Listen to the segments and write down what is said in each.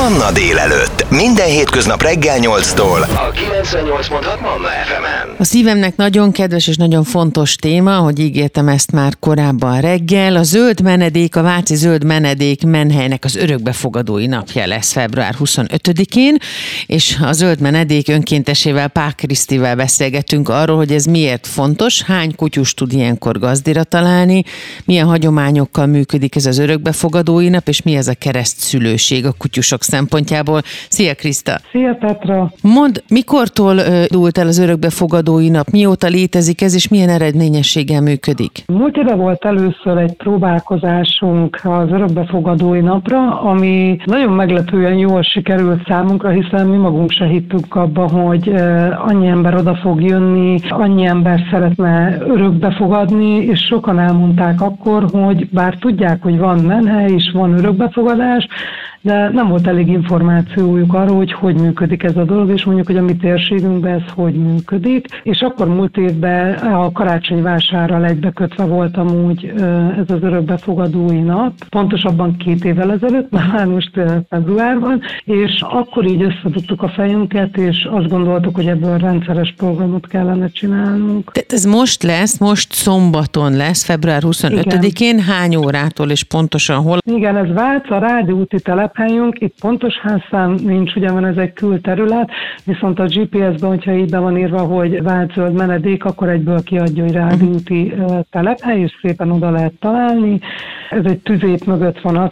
Manna délelőtt. Minden hétköznap reggel 8-tól. A 98.6 Manna FM-en. A szívemnek nagyon kedves és nagyon fontos téma, hogy ígértem ezt már korábban reggel. A zöld menedék, a Váci zöld menedék menhelynek az örökbefogadói napja lesz február 25-én, és a zöld menedék önkéntesével Pák Krisztivel beszélgetünk arról, hogy ez miért fontos, hány kutyus tud ilyenkor gazdira találni, milyen hagyományokkal működik ez az örökbefogadói nap, és mi ez a keresztszülőség a kutyusok szempontjából. Szia Kriszta! Szia Petra! Mond, mikortól dúlt el az örökbefogadói nap, mióta létezik ez, és milyen eredményességgel működik? Múlt éve volt először egy próbálkozásunk az örökbefogadói napra, ami nagyon meglepően jól sikerült számunkra, hiszen mi magunk se hittük abba, hogy annyi ember oda fog jönni, annyi ember szeretne örökbefogadni, és sokan elmondták akkor, hogy bár tudják, hogy van menhely és van örökbefogadás, de nem volt elég információjuk arról, hogy hogy működik ez a dolog, és mondjuk, hogy a mi térségünkben ez hogy működik. És akkor múlt évben a karácsony vásárral egybekötve volt amúgy ez az örökbefogadói nap, pontosabban két évvel ezelőtt, már most februárban, és akkor így összedugtuk a fejünket, és azt gondoltuk, hogy ebből rendszeres programot kellene csinálnunk. Tehát ez most lesz, most szombaton lesz, február 25-én, hány órától és pontosan hol? Igen, ez Vác, a Rádi úti telep telephelyünk, itt pontos házszám nincs, ugye van ez egy külterület, viszont a GPS-ben, hogyha így be van írva, hogy vált zöld menedék, akkor egyből kiadja, hogy Rádi mhm. telephely, és szépen oda lehet találni. Ez egy tüzét mögött van,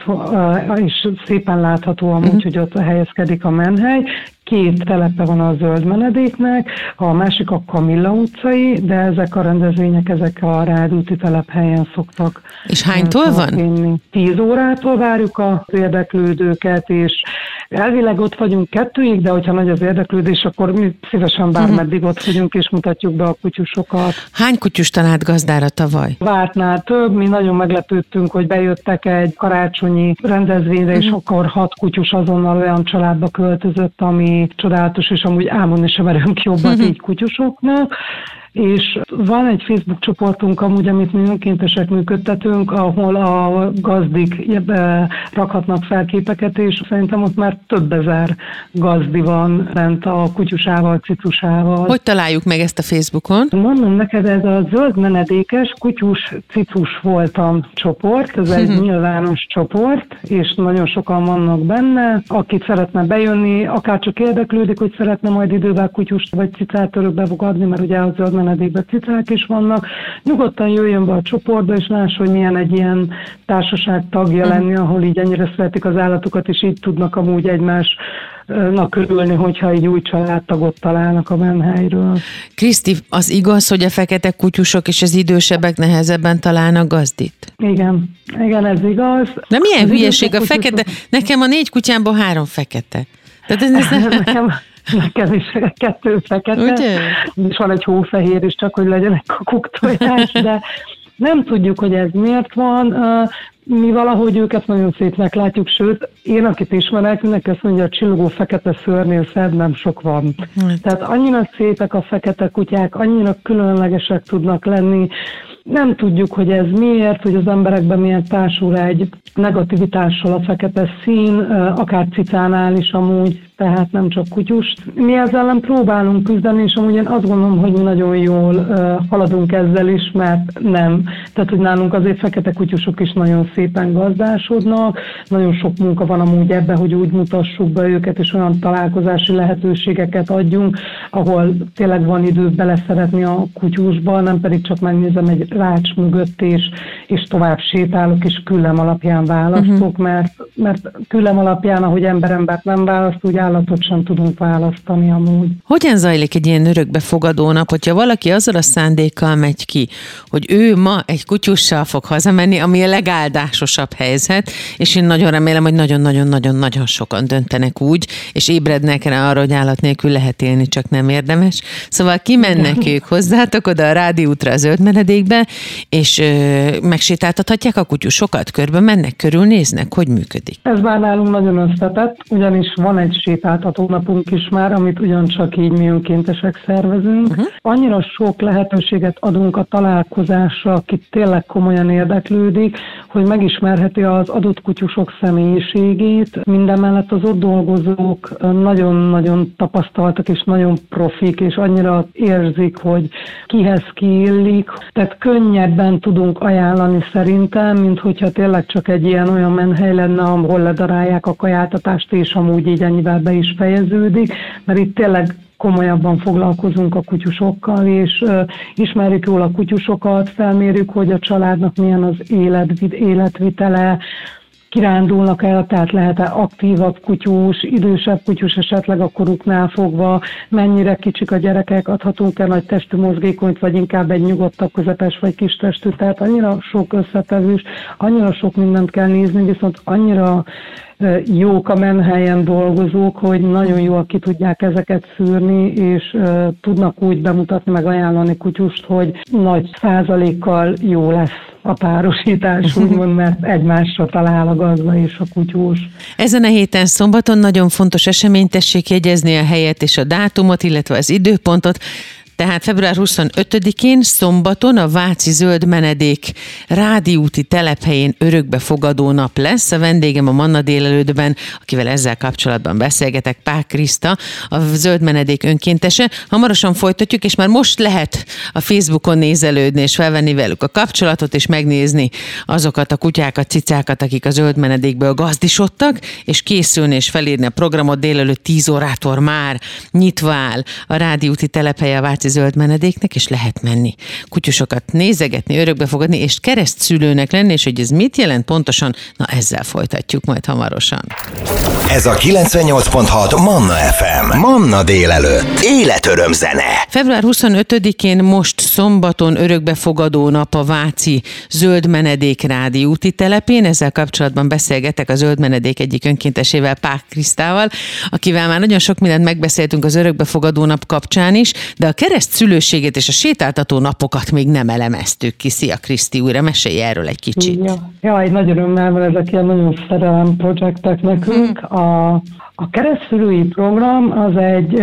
és szépen látható amúgy, uh-huh. hogy ott helyezkedik a menhely két telepe van a zöld menedéknek, a másik a Kamilla utcai, de ezek a rendezvények, ezek a Rádúti telephelyen szoktak. És hánytól van? Tíz órától várjuk az érdeklődőket, és Elvileg ott vagyunk kettőig, de hogyha nagy az érdeklődés, akkor mi szívesen bármeddig ott vagyunk, és mutatjuk be a kutyusokat. Hány kutyus talált gazdára tavaly? Vártnál több, mi nagyon meglepődtünk, hogy bejöttek egy karácsonyi rendezvényre, és uh-huh. akkor hat kutyus azonnal olyan családba költözött, ami csodálatos, és amúgy álmodni sem merünk jobban uh-huh. így kutyusoknak és van egy Facebook csoportunk amúgy, amit mi önkéntesek működtetünk, ahol a gazdik rakhatnak fel képeket, és szerintem ott már több ezer gazdi van bent a kutyusával, cicusával. Hogy találjuk meg ezt a Facebookon? Mondom neked, ez a zöld menedékes kutyus cicus voltam csoport, ez egy mhm. nyilvános csoport, és nagyon sokan vannak benne, akit szeretne bejönni, akár csak érdeklődik, hogy szeretne majd idővel kutyust vagy cicát örökbe fogadni, mert ugye a zöld menedékben cicák is vannak. Nyugodtan jöjjön be a csoportba, és láss, hogy milyen egy ilyen társaság tagja mm. lenni, ahol így ennyire szeretik az állatokat, és így tudnak amúgy egymás na körülni, hogyha egy új családtagot találnak a menhelyről. Kriszti, az igaz, hogy a fekete kutyusok és az idősebbek nehezebben találnak gazdit? Igen, igen, ez igaz. De milyen az hülyeség a fekete? Nekem a négy kutyámból három fekete. Tehát ez, ez. Nekem, nekem is kettő fekete, Ugye? és van egy hófehér is, csak hogy legyen egy kakuktojás, de nem tudjuk, hogy ez miért van. Mi valahogy őket nagyon szépnek látjuk, sőt, én, akit ismerek, mindenki azt mondja, hogy a csillogó fekete szörnél szebb nem sok van. Hát. Tehát annyira szépek a fekete kutyák, annyira különlegesek tudnak lenni, nem tudjuk, hogy ez miért, hogy az emberekben miért társul egy negativitással a fekete szín, akár cicánál is amúgy, tehát nem csak kutyus. Mi ezzel ellen próbálunk küzdeni, és amúgy én azt gondolom, hogy mi nagyon jól uh, haladunk ezzel is, mert nem. Tehát, hogy nálunk azért fekete kutyusok is nagyon szépen gazdásodnak, nagyon sok munka van amúgy ebben, hogy úgy mutassuk be őket, és olyan találkozási lehetőségeket adjunk, ahol tényleg van idő beleszeretni a kutyusba, nem pedig csak megnézem egy rács mögött, és, és tovább sétálok, és küllem alapján választok, uh-huh. mert, mert küllem alapján, ahogy ember-embert nem választ, úgy állatot sem tudunk választani amúgy. Hogyan zajlik egy ilyen örökbefogadó nap, hogyha valaki azzal a szándékkal megy ki, hogy ő ma egy kutyussal fog hazamenni, ami a legáldásosabb helyzet, és én nagyon remélem, hogy nagyon-nagyon-nagyon-nagyon sokan döntenek úgy, és ébrednek rá arra, hogy állat nélkül lehet élni, csak nem érdemes. Szóval kimennek ők hozzátok oda a rádiútra, a zöld menedékbe, és ö, megsétáltathatják a kutyusokat, körbe mennek, körülnéznek, hogy működik. Ez már nálunk nagyon összetett, ugyanis van egy sétáltató napunk is már, amit ugyancsak így mi önkéntesek szervezünk. Uh-huh. Annyira sok lehetőséget adunk a találkozásra, aki tényleg komolyan érdeklődik, hogy megismerheti az adott kutyusok személyiségét. Minden mellett az ott dolgozók nagyon-nagyon tapasztaltak és nagyon profik, és annyira érzik, hogy kihez kiillik. Tehát könnyebben tudunk ajánlani szerintem, mint hogyha tényleg csak egy ilyen olyan menhely lenne, ahol ledarálják a kajáltatást, és amúgy így ennyivel be is fejeződik, mert itt tényleg komolyabban foglalkozunk a kutyusokkal, és uh, ismerjük jól a kutyusokat, felmérjük, hogy a családnak milyen az élet, életvitele, kirándulnak el, tehát lehet-e aktívabb kutyus, idősebb kutyus esetleg a koruknál fogva, mennyire kicsik a gyerekek, adhatunk-e nagy testű mozgékonyt, vagy inkább egy nyugodtabb, közepes vagy kis testű, tehát annyira sok összetevős, annyira sok mindent kell nézni, viszont annyira jók a menhelyen dolgozók, hogy nagyon jól ki tudják ezeket szűrni, és tudnak úgy bemutatni, meg ajánlani kutyust, hogy nagy százalékkal jó lesz a párosítás, úgymond, mert egymásra talál a gazda és a kutyós. Ezen a héten szombaton nagyon fontos esemény, tessék jegyezni a helyet és a dátumot, illetve az időpontot. Tehát február 25-én szombaton a Váci Zöld Menedék rádiúti telephelyén örökbefogadó nap lesz. A vendégem a Manna délelődben, akivel ezzel kapcsolatban beszélgetek, Pák Kriszta, a Zöld Menedék önkéntese. Hamarosan folytatjuk, és már most lehet a Facebookon nézelődni, és felvenni velük a kapcsolatot, és megnézni azokat a kutyákat, cicákat, akik a Zöld Menedékből gazdisodtak, és készülni és felírni a programot délelőtt 10 órától már nyitva áll a rádiúti telephelye a Váci zöld menedéknek, és lehet menni. Kutyusokat nézegetni, örökbefogadni, és keresztszülőnek lenni, és hogy ez mit jelent pontosan, na ezzel folytatjuk majd hamarosan. Ez a 98.6 Manna FM. Manna délelőtt. Életöröm zene. Február 25-én most szombaton örökbefogadó nap a Váci Zöld Menedék úti telepén. Ezzel kapcsolatban beszélgetek a Zöld Menedék egyik önkéntesével, Pák Krisztával, akivel már nagyon sok mindent megbeszéltünk az örökbefogadó nap kapcsán is, de a kereszt kereszt szülőséget és a sétáltató napokat még nem elemeztük ki. Szia Kriszti, újra mesélj erről egy kicsit. Ja, ja egy nagy örömmel, mert ezek ilyen nagyon szerelem projektek nekünk. Hmm. A, a keresztülői program az egy,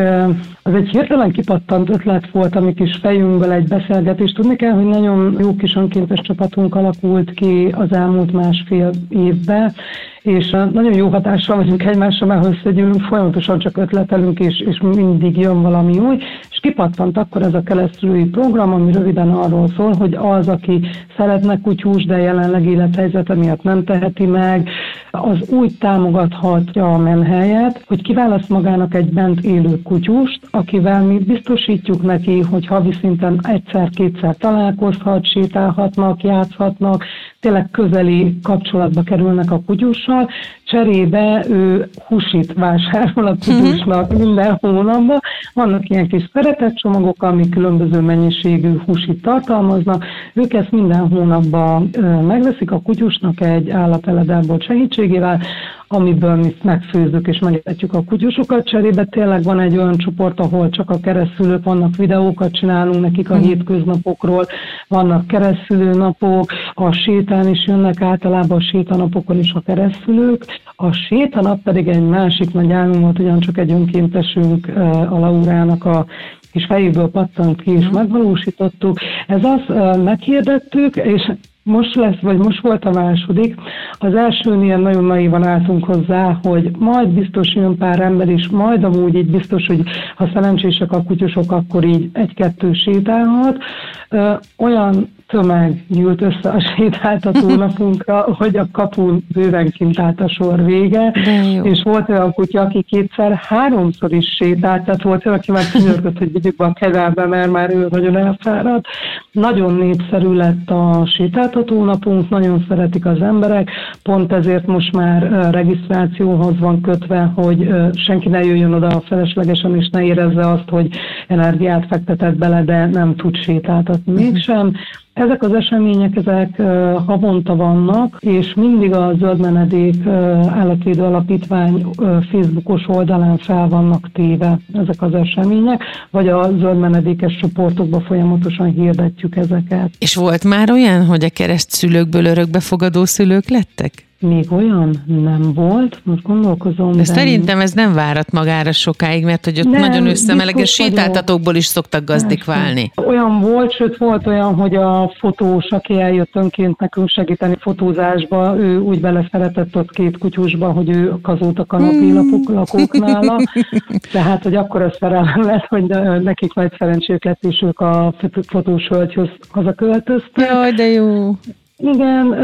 az egy hirtelen kipattant ötlet volt, ami kis fejünkből egy beszélgetés. Tudni kell, hogy nagyon jó kis önkéntes csapatunk alakult ki az elmúlt másfél évben, és nagyon jó hatással vagyunk egymásra, mert összegyűlünk, folyamatosan csak ötletelünk, és, és mindig jön valami új, és kipattant akkor ez a keresztülői program, ami röviden arról szól, hogy az, aki szeretne kutyús, de jelenleg élethelyzete miatt nem teheti meg, az úgy támogathatja a menhelyet, hogy kiválaszt magának egy bent élő kutyust, akivel mi biztosítjuk neki, hogy havi szinten egyszer-kétszer találkozhat, sétálhatnak, játszhatnak, tényleg közeli kapcsolatba kerülnek a kutyussal, cserébe ő húsit vásárol a kutyusnak mhm. minden hónapban. Vannak ilyen kis szeretetcsomagok, amik különböző mennyiségű húsit tartalmaznak. Ők ezt minden hónapban megveszik a kutyusnak egy állapeledából segítségével, amiből mi megfőzzük és megetetjük a kutyusokat. Cserébe tényleg van egy olyan csoport, ahol csak a keresztülők vannak, videókat csinálunk nekik a mm. hétköznapokról, vannak keresztülő napok, a sétán is jönnek általában a sétanapokon is a keresztülők. A sétanap pedig egy másik nagy álmom volt, ugyancsak egy önkéntesünk a Laurának a és fejéből pattant ki, és mm. megvalósítottuk. Ez azt meghirdettük, és most lesz, vagy most volt a második. Az elsőnél nagyon naivan álltunk hozzá, hogy majd biztos jön pár ember, és majd amúgy így biztos, hogy ha szerencsések a kutyusok, akkor így egy-kettő sétálhat. Olyan tömeg gyűlt össze a sétáltató napunkra, hogy a kapun bőven kint állt a sor vége, és volt olyan kutya, aki kétszer, háromszor is sétált, tehát volt olyan, aki már kinyörgött, hogy vigyük be a kezelbe, mert már ő nagyon elfáradt. Nagyon népszerű lett a sétáltató napunk, nagyon szeretik az emberek, pont ezért most már regisztrációhoz van kötve, hogy senki ne jöjjön oda feleslegesen, és ne érezze azt, hogy energiát fektetett bele, de nem tud sétáltatni mégsem. Ezek az események, ezek havonta vannak, és mindig a Zöld Menedék Állatvédő Alapítvány Facebookos oldalán fel vannak téve ezek az események, vagy a Zöld Menedékes csoportokban folyamatosan hirdetjük ezeket. És volt már olyan, hogy a keresztszülőkből örökbefogadó szülők lettek? Még olyan nem volt, most gondolkozom. De, szerintem ez nem várat magára sokáig, mert hogy ott nem, nagyon összemeleges sétáltatókból is szoktak gazdik Persze. válni. Olyan volt, sőt volt olyan, hogy a fotós, aki eljött önként nekünk segíteni fotózásba, ő úgy beleszeretett ott két kutyusba, hogy ő kazót a kanapé hmm. lakók nála. Tehát, hogy akkor az szerelem lett, hogy nekik majd szerencsék lett, és ők a fotós hölgyhöz hazaköltöztek. Jaj, de jó. Igen,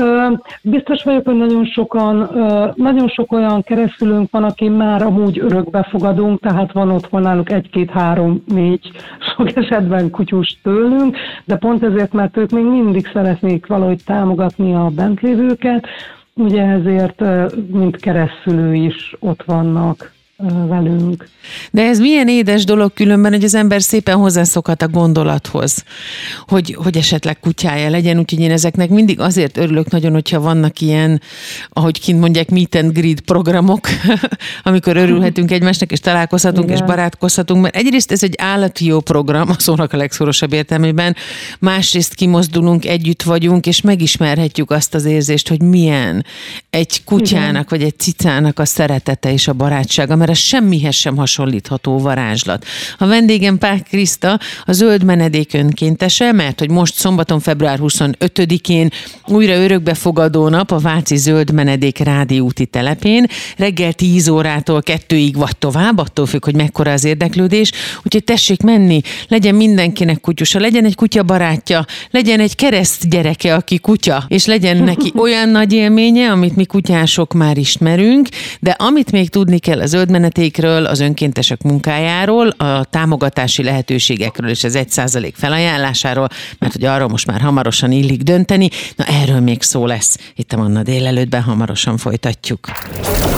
biztos vagyok, hogy nagyon sokan, nagyon sok olyan keresztülünk van, aki már amúgy örökbefogadunk, tehát van otthon náluk egy-két, három, négy, sok esetben kutyus tőlünk, de pont ezért, mert ők még mindig szeretnék valahogy támogatni a bentlévőket, ugye ezért, mint keresztülő is ott vannak velünk. De ez milyen édes dolog különben, hogy az ember szépen hozzászokhat a gondolathoz, hogy, hogy esetleg kutyája legyen, úgyhogy én ezeknek mindig azért örülök nagyon, hogyha vannak ilyen, ahogy kint mondják, meet and greet programok, amikor örülhetünk egymásnak, és találkozhatunk, Igen. és barátkozhatunk, mert egyrészt ez egy állati jó program, a szónak a legszorosabb értelmében, másrészt kimozdulunk, együtt vagyunk, és megismerhetjük azt az érzést, hogy milyen egy kutyának, Igen. vagy egy cicának a szeretete és a barátsága, mert ez semmihez sem hasonlítható varázslat. A vendégem Pák Kriszta, a zöld menedék önkéntese, mert hogy most szombaton, február 25-én újra örökbefogadó nap a Váci Zöld Menedék Rádiúti telepén, reggel 10 órától kettőig vagy tovább, attól függ, hogy mekkora az érdeklődés, úgyhogy tessék menni, legyen mindenkinek kutyusa, legyen egy kutya barátja, legyen egy kereszt gyereke, aki kutya, és legyen neki olyan nagy élménye, amit mi kutyások már ismerünk, de amit még tudni kell a zöld vezetékről, az önkéntesek munkájáról, a támogatási lehetőségekről és az 1% felajánlásáról, mert hogy arról most már hamarosan illik dönteni. Na erről még szó lesz. Itt a Manna délelőttben hamarosan folytatjuk.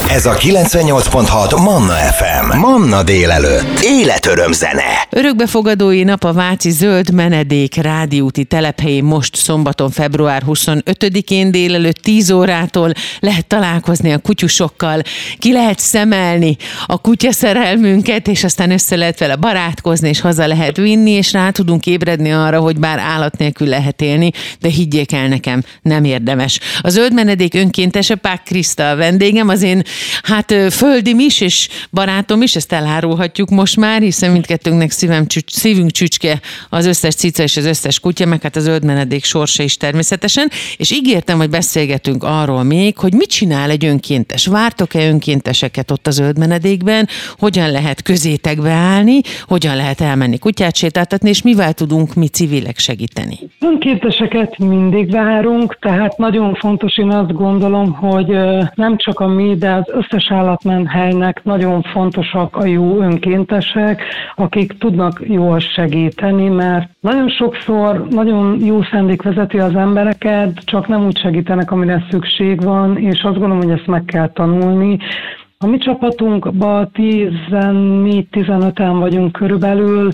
Ez a 98.6 Manna FM. Manna délelőtt. Életöröm zene. Örökbefogadói nap a Váci Zöld Menedék rádiúti telephelyén most szombaton február 25-én délelőtt 10 órától lehet találkozni a kutyusokkal, ki lehet szemelni a kutya szerelmünket, és aztán össze lehet vele barátkozni, és haza lehet vinni, és rá tudunk ébredni arra, hogy bár állat nélkül lehet élni, de higgyék el nekem, nem érdemes. A zöld menedék önkéntese Pák Kriszta a vendégem, az én hát földim is, és barátom is, ezt elárulhatjuk most már, hiszen mindkettőnknek szívem, szívünk csücske az összes cica és az összes kutya, meg hát a zöld menedék sorsa is természetesen, és ígértem, hogy beszélgetünk arról még, hogy mit csinál egy önkéntes. Vártok-e önkénteseket ott a zöld menedék menedékben, hogyan lehet közétekbe állni, hogyan lehet elmenni kutyát sétáltatni, és mivel tudunk mi civilek segíteni? Önkénteseket mindig várunk, tehát nagyon fontos, én azt gondolom, hogy nem csak a mi, de az összes állatmenhelynek nagyon fontosak a jó önkéntesek, akik tudnak jól segíteni, mert nagyon sokszor nagyon jó szándék vezeti az embereket, csak nem úgy segítenek, amire szükség van, és azt gondolom, hogy ezt meg kell tanulni, a mi csapatunkban 14-15-en vagyunk körülbelül,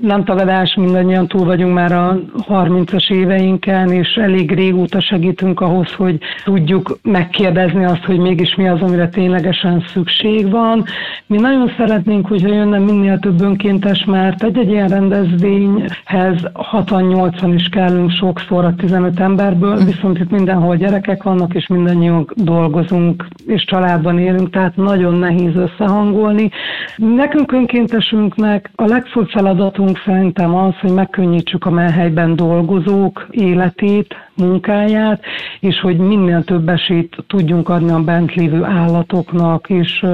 nem tagadás, mindannyian túl vagyunk már a 30-as éveinken, és elég régóta segítünk ahhoz, hogy tudjuk megkérdezni azt, hogy mégis mi az, amire ténylegesen szükség van. Mi nagyon szeretnénk, hogyha jönne minél több önkéntes, mert egy-egy ilyen rendezvényhez 60-80 is kellünk sokszor a 15 emberből, viszont itt mindenhol gyerekek vannak, és mindannyian dolgozunk, és családban élünk, tehát nagyon nehéz összehangolni. Nekünk önkéntesünknek a legfőbb feladatunk szerintem az, hogy megkönnyítsük a melhelyben dolgozók életét, munkáját, és hogy minél több esélyt tudjunk adni a bent lévő állatoknak, és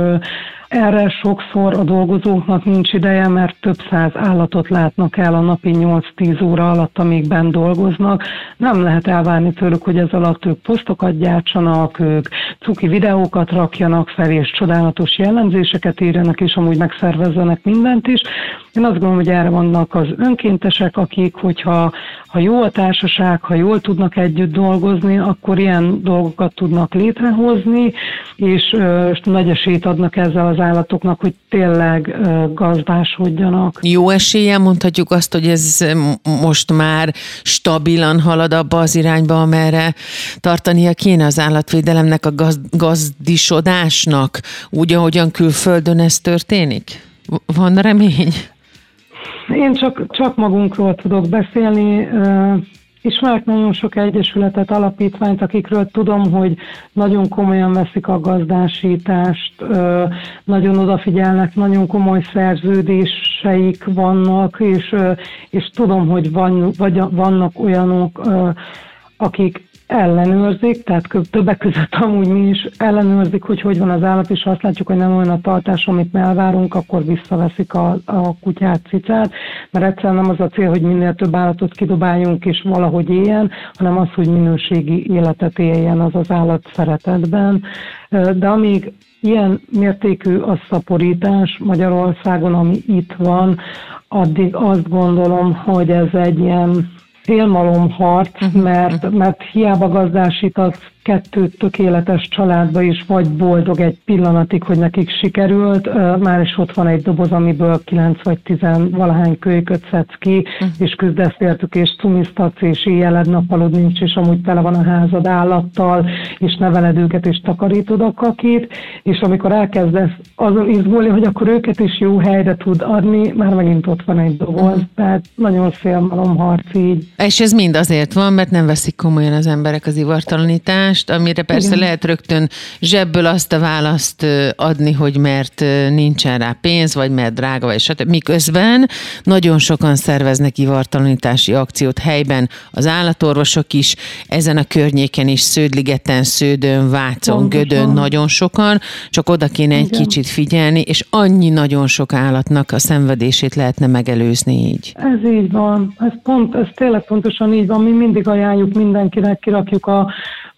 erre sokszor a dolgozóknak nincs ideje, mert több száz állatot látnak el a napi 8-10 óra alatt, amíg bent dolgoznak. Nem lehet elvárni tőlük, hogy ez alatt ők posztokat gyártsanak, ők cuki videókat rakjanak fel, és csodálatos jellemzéseket írjanak, és amúgy megszervezzenek mindent is. Én azt gondolom, hogy erre vannak az önkéntesek, akik, hogyha ha jó a társaság, ha jól tudnak együtt dolgozni, akkor ilyen dolgokat tudnak létrehozni, és ö, nagy esélyt adnak ezzel az állatoknak, hogy tényleg gazdásodjanak. Jó eséllyel mondhatjuk azt, hogy ez most már stabilan halad abba az irányba, amerre tartania kéne az állatvédelemnek, a gaz, gazdisodásnak, úgy, ahogyan külföldön ez történik? Van remény? Én csak, csak magunkról tudok beszélni. Ismerek nagyon sok egyesületet, alapítványt, akikről tudom, hogy nagyon komolyan veszik a gazdásítást, nagyon odafigyelnek, nagyon komoly szerződéseik vannak, és, és tudom, hogy van, vagy vannak olyanok, akik ellenőrzik, tehát többek között amúgy mi is ellenőrzik, hogy hogy van az állat, és ha azt látjuk, hogy nem olyan a tartás, amit mi elvárunk, akkor visszaveszik a, a kutyát, cicát, mert egyszerűen nem az a cél, hogy minél több állatot kidobáljunk és valahogy éljen, hanem az, hogy minőségi életet éljen az az állat szeretetben. De amíg ilyen mértékű a szaporítás Magyarországon, ami itt van, addig azt gondolom, hogy ez egy ilyen félmalomharc, uh-huh. mert, mert hiába gazdásítasz kettő tökéletes családba is vagy boldog egy pillanatig, hogy nekik sikerült, már is ott van egy doboz, amiből kilenc vagy tizen valahány kölyköt szedsz ki, uh-huh. és küzdesz értük, és cumisztatsz, és éjjeled napalod nincs, és amúgy tele van a házad állattal, és neveled őket, és takarítod a kakit, és amikor elkezdesz azon izgulni, hogy akkor őket is jó helyre tud adni, már megint ott van egy doboz, uh-huh. tehát nagyon félmalomharc így. És ez mind azért van, mert nem veszik komolyan az emberek az ivartalanítást, amire persze Igen. lehet rögtön zsebből azt a választ adni, hogy mert nincsen rá pénz, vagy mert drága, vagy stb. Miközben nagyon sokan szerveznek ivartalanítási akciót helyben, az állatorvosok is, ezen a környéken is, Sződligeten, Sződön, Vácon, Pontosan. Gödön, nagyon sokan, csak oda kéne egy Igen. kicsit figyelni, és annyi nagyon sok állatnak a szenvedését lehetne megelőzni így. Ez így van, ez, pont, ez tényleg pontosan így van, mi mindig ajánljuk mindenkinek, kirakjuk a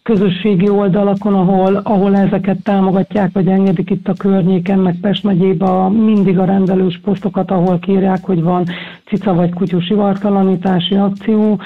közösségi oldalakon, ahol, ahol ezeket támogatják, vagy engedik itt a környéken, meg Pest megyében mindig a rendelős posztokat, ahol kérják, hogy van cica vagy kutyus ivartalanítási akció,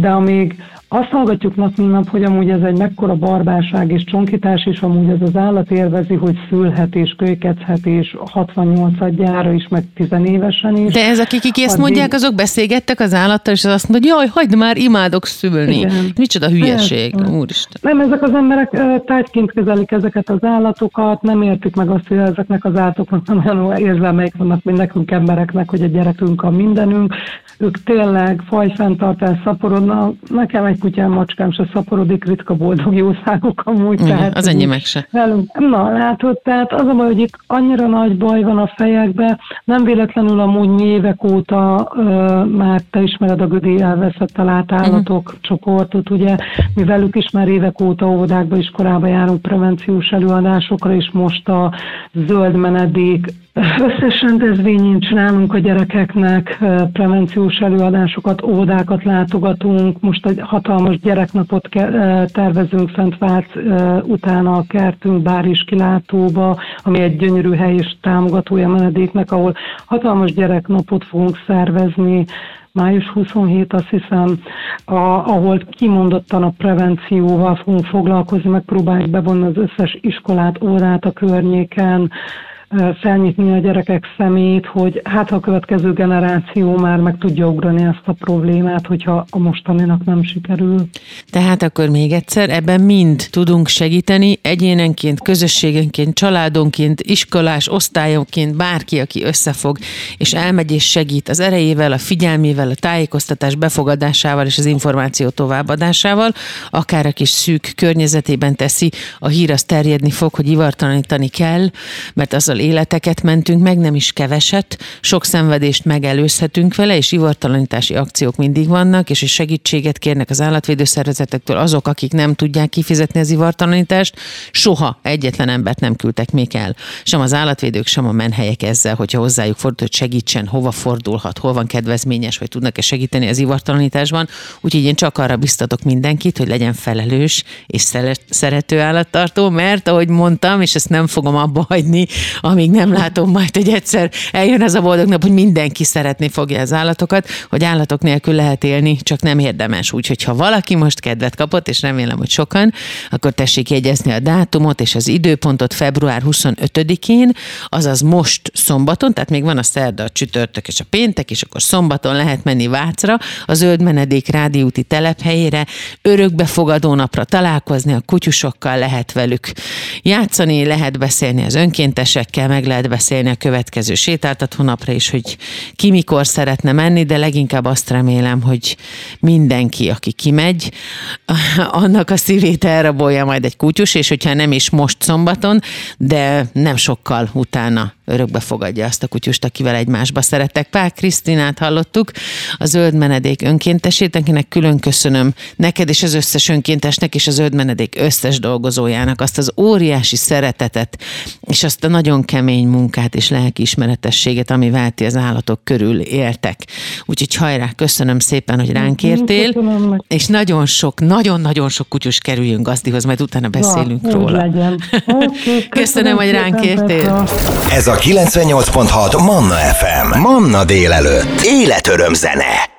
de amíg azt hallgatjuk nap, mint nap, hogy amúgy ez egy mekkora barbárság és csonkítás, és amúgy ez az állat élvezi, hogy szülhet és kölykethet, és 68 gyára is, meg 10 évesen is. De ez, akik, ezt mondják, azok beszélgettek az állattal, és azt mondja, jaj, hagyd már, imádok szülni. Igen. Micsoda hülyeség, ez, úristen. Nem, ezek az emberek tárgyként kezelik ezeket az állatokat, nem értik meg azt, hogy ezeknek az állatoknak nem olyan érzelmeik vannak, mint nekünk embereknek, hogy a gyerekünk a mindenünk. Ők tényleg fajfenntartás szaporodnak. Nekem egy kutyám, macskám se szaporodik, ritka boldog jószágok amúgy. Igen, tehát, az enyémek se. Velünk. Na, látod, tehát az a baj, hogy itt annyira nagy baj van a fejekbe, nem véletlenül amúgy évek óta ö, már te ismered a Gödi elveszett talált állatok uh-huh. csoportot, ugye, mi velük is már évek óta óvodákba, iskolába járunk prevenciós előadásokra, és most a zöld menedék Összes rendezvényén csinálunk a gyerekeknek prevenciós előadásokat, óvodákat látogatunk, most egy hatalmas gyereknapot tervezünk Vác utána a kertünk Báris kilátóba, ami egy gyönyörű hely és támogatója menedéknek, ahol hatalmas gyereknapot fogunk szervezni, május 27, azt hiszem, a, ahol kimondottan a prevencióval fogunk foglalkozni, megpróbáljuk bevonni az összes iskolát, órát a környéken, felnyitni a gyerekek szemét, hogy hát ha a következő generáció már meg tudja ugrani ezt a problémát, hogyha a mostaninak nem sikerül. Tehát akkor még egyszer, ebben mind tudunk segíteni, egyénenként, közösségenként, családonként, iskolás, osztályonként, bárki, aki összefog, és elmegy és segít az erejével, a figyelmével, a tájékoztatás befogadásával és az információ továbbadásával, akár a kis szűk környezetében teszi, a hír az terjedni fog, hogy ivartalanítani kell, mert az a életeket mentünk meg, nem is keveset, sok szenvedést megelőzhetünk vele, és ivartalanítási akciók mindig vannak, és segítséget kérnek az állatvédőszervezetektől azok, akik nem tudják kifizetni az ivartalanítást, soha egyetlen embert nem küldtek még el. Sem az állatvédők, sem a menhelyek ezzel, hogyha hozzájuk fordul, hogy segítsen, hova fordulhat, hol van kedvezményes, vagy tudnak-e segíteni az ivartalanításban. Úgyhogy én csak arra biztatok mindenkit, hogy legyen felelős és szerető állattartó, mert ahogy mondtam, és ezt nem fogom abba hagyni, amíg nem látom majd, hogy egyszer eljön az a boldog nap, hogy mindenki szeretni fogja az állatokat, hogy állatok nélkül lehet élni, csak nem érdemes. Úgyhogy ha valaki most kedvet kapott, és remélem, hogy sokan, akkor tessék jegyezni a dátumot és az időpontot február 25-én, azaz most szombaton, tehát még van a szerda, a csütörtök és a péntek, és akkor szombaton lehet menni Vácra, a Zöld Menedék rádiúti telephelyére, örökbefogadó napra találkozni, a kutyusokkal lehet velük játszani, lehet beszélni az önkéntesekkel, kell meg lehet beszélni a következő sétáltató napra is, hogy ki mikor szeretne menni, de leginkább azt remélem, hogy mindenki, aki kimegy, annak a szívét elrabolja majd egy kutyus, és hogyha nem is most szombaton, de nem sokkal utána örökbe fogadja azt a kutyust, akivel egymásba szerettek. Pál Krisztinát hallottuk, a Zöld Menedék önkéntesét, akinek külön köszönöm neked és az összes önkéntesnek és a Zöld Menedék összes dolgozójának azt az óriási szeretetet és azt a nagyon kemény munkát és lelkiismeretességet, amivel ti az állatok körül éltek. Úgyhogy hajrá, köszönöm szépen, hogy ránk értél, és nagyon sok, nagyon-nagyon sok kutyus kerüljünk gazdihoz, majd utána beszélünk Na, róla. Legyen. Okay, köszönöm, köszönöm, hogy ránk értél. Ez a 98.6 Manna FM. Manna délelőtt. Életöröm zene.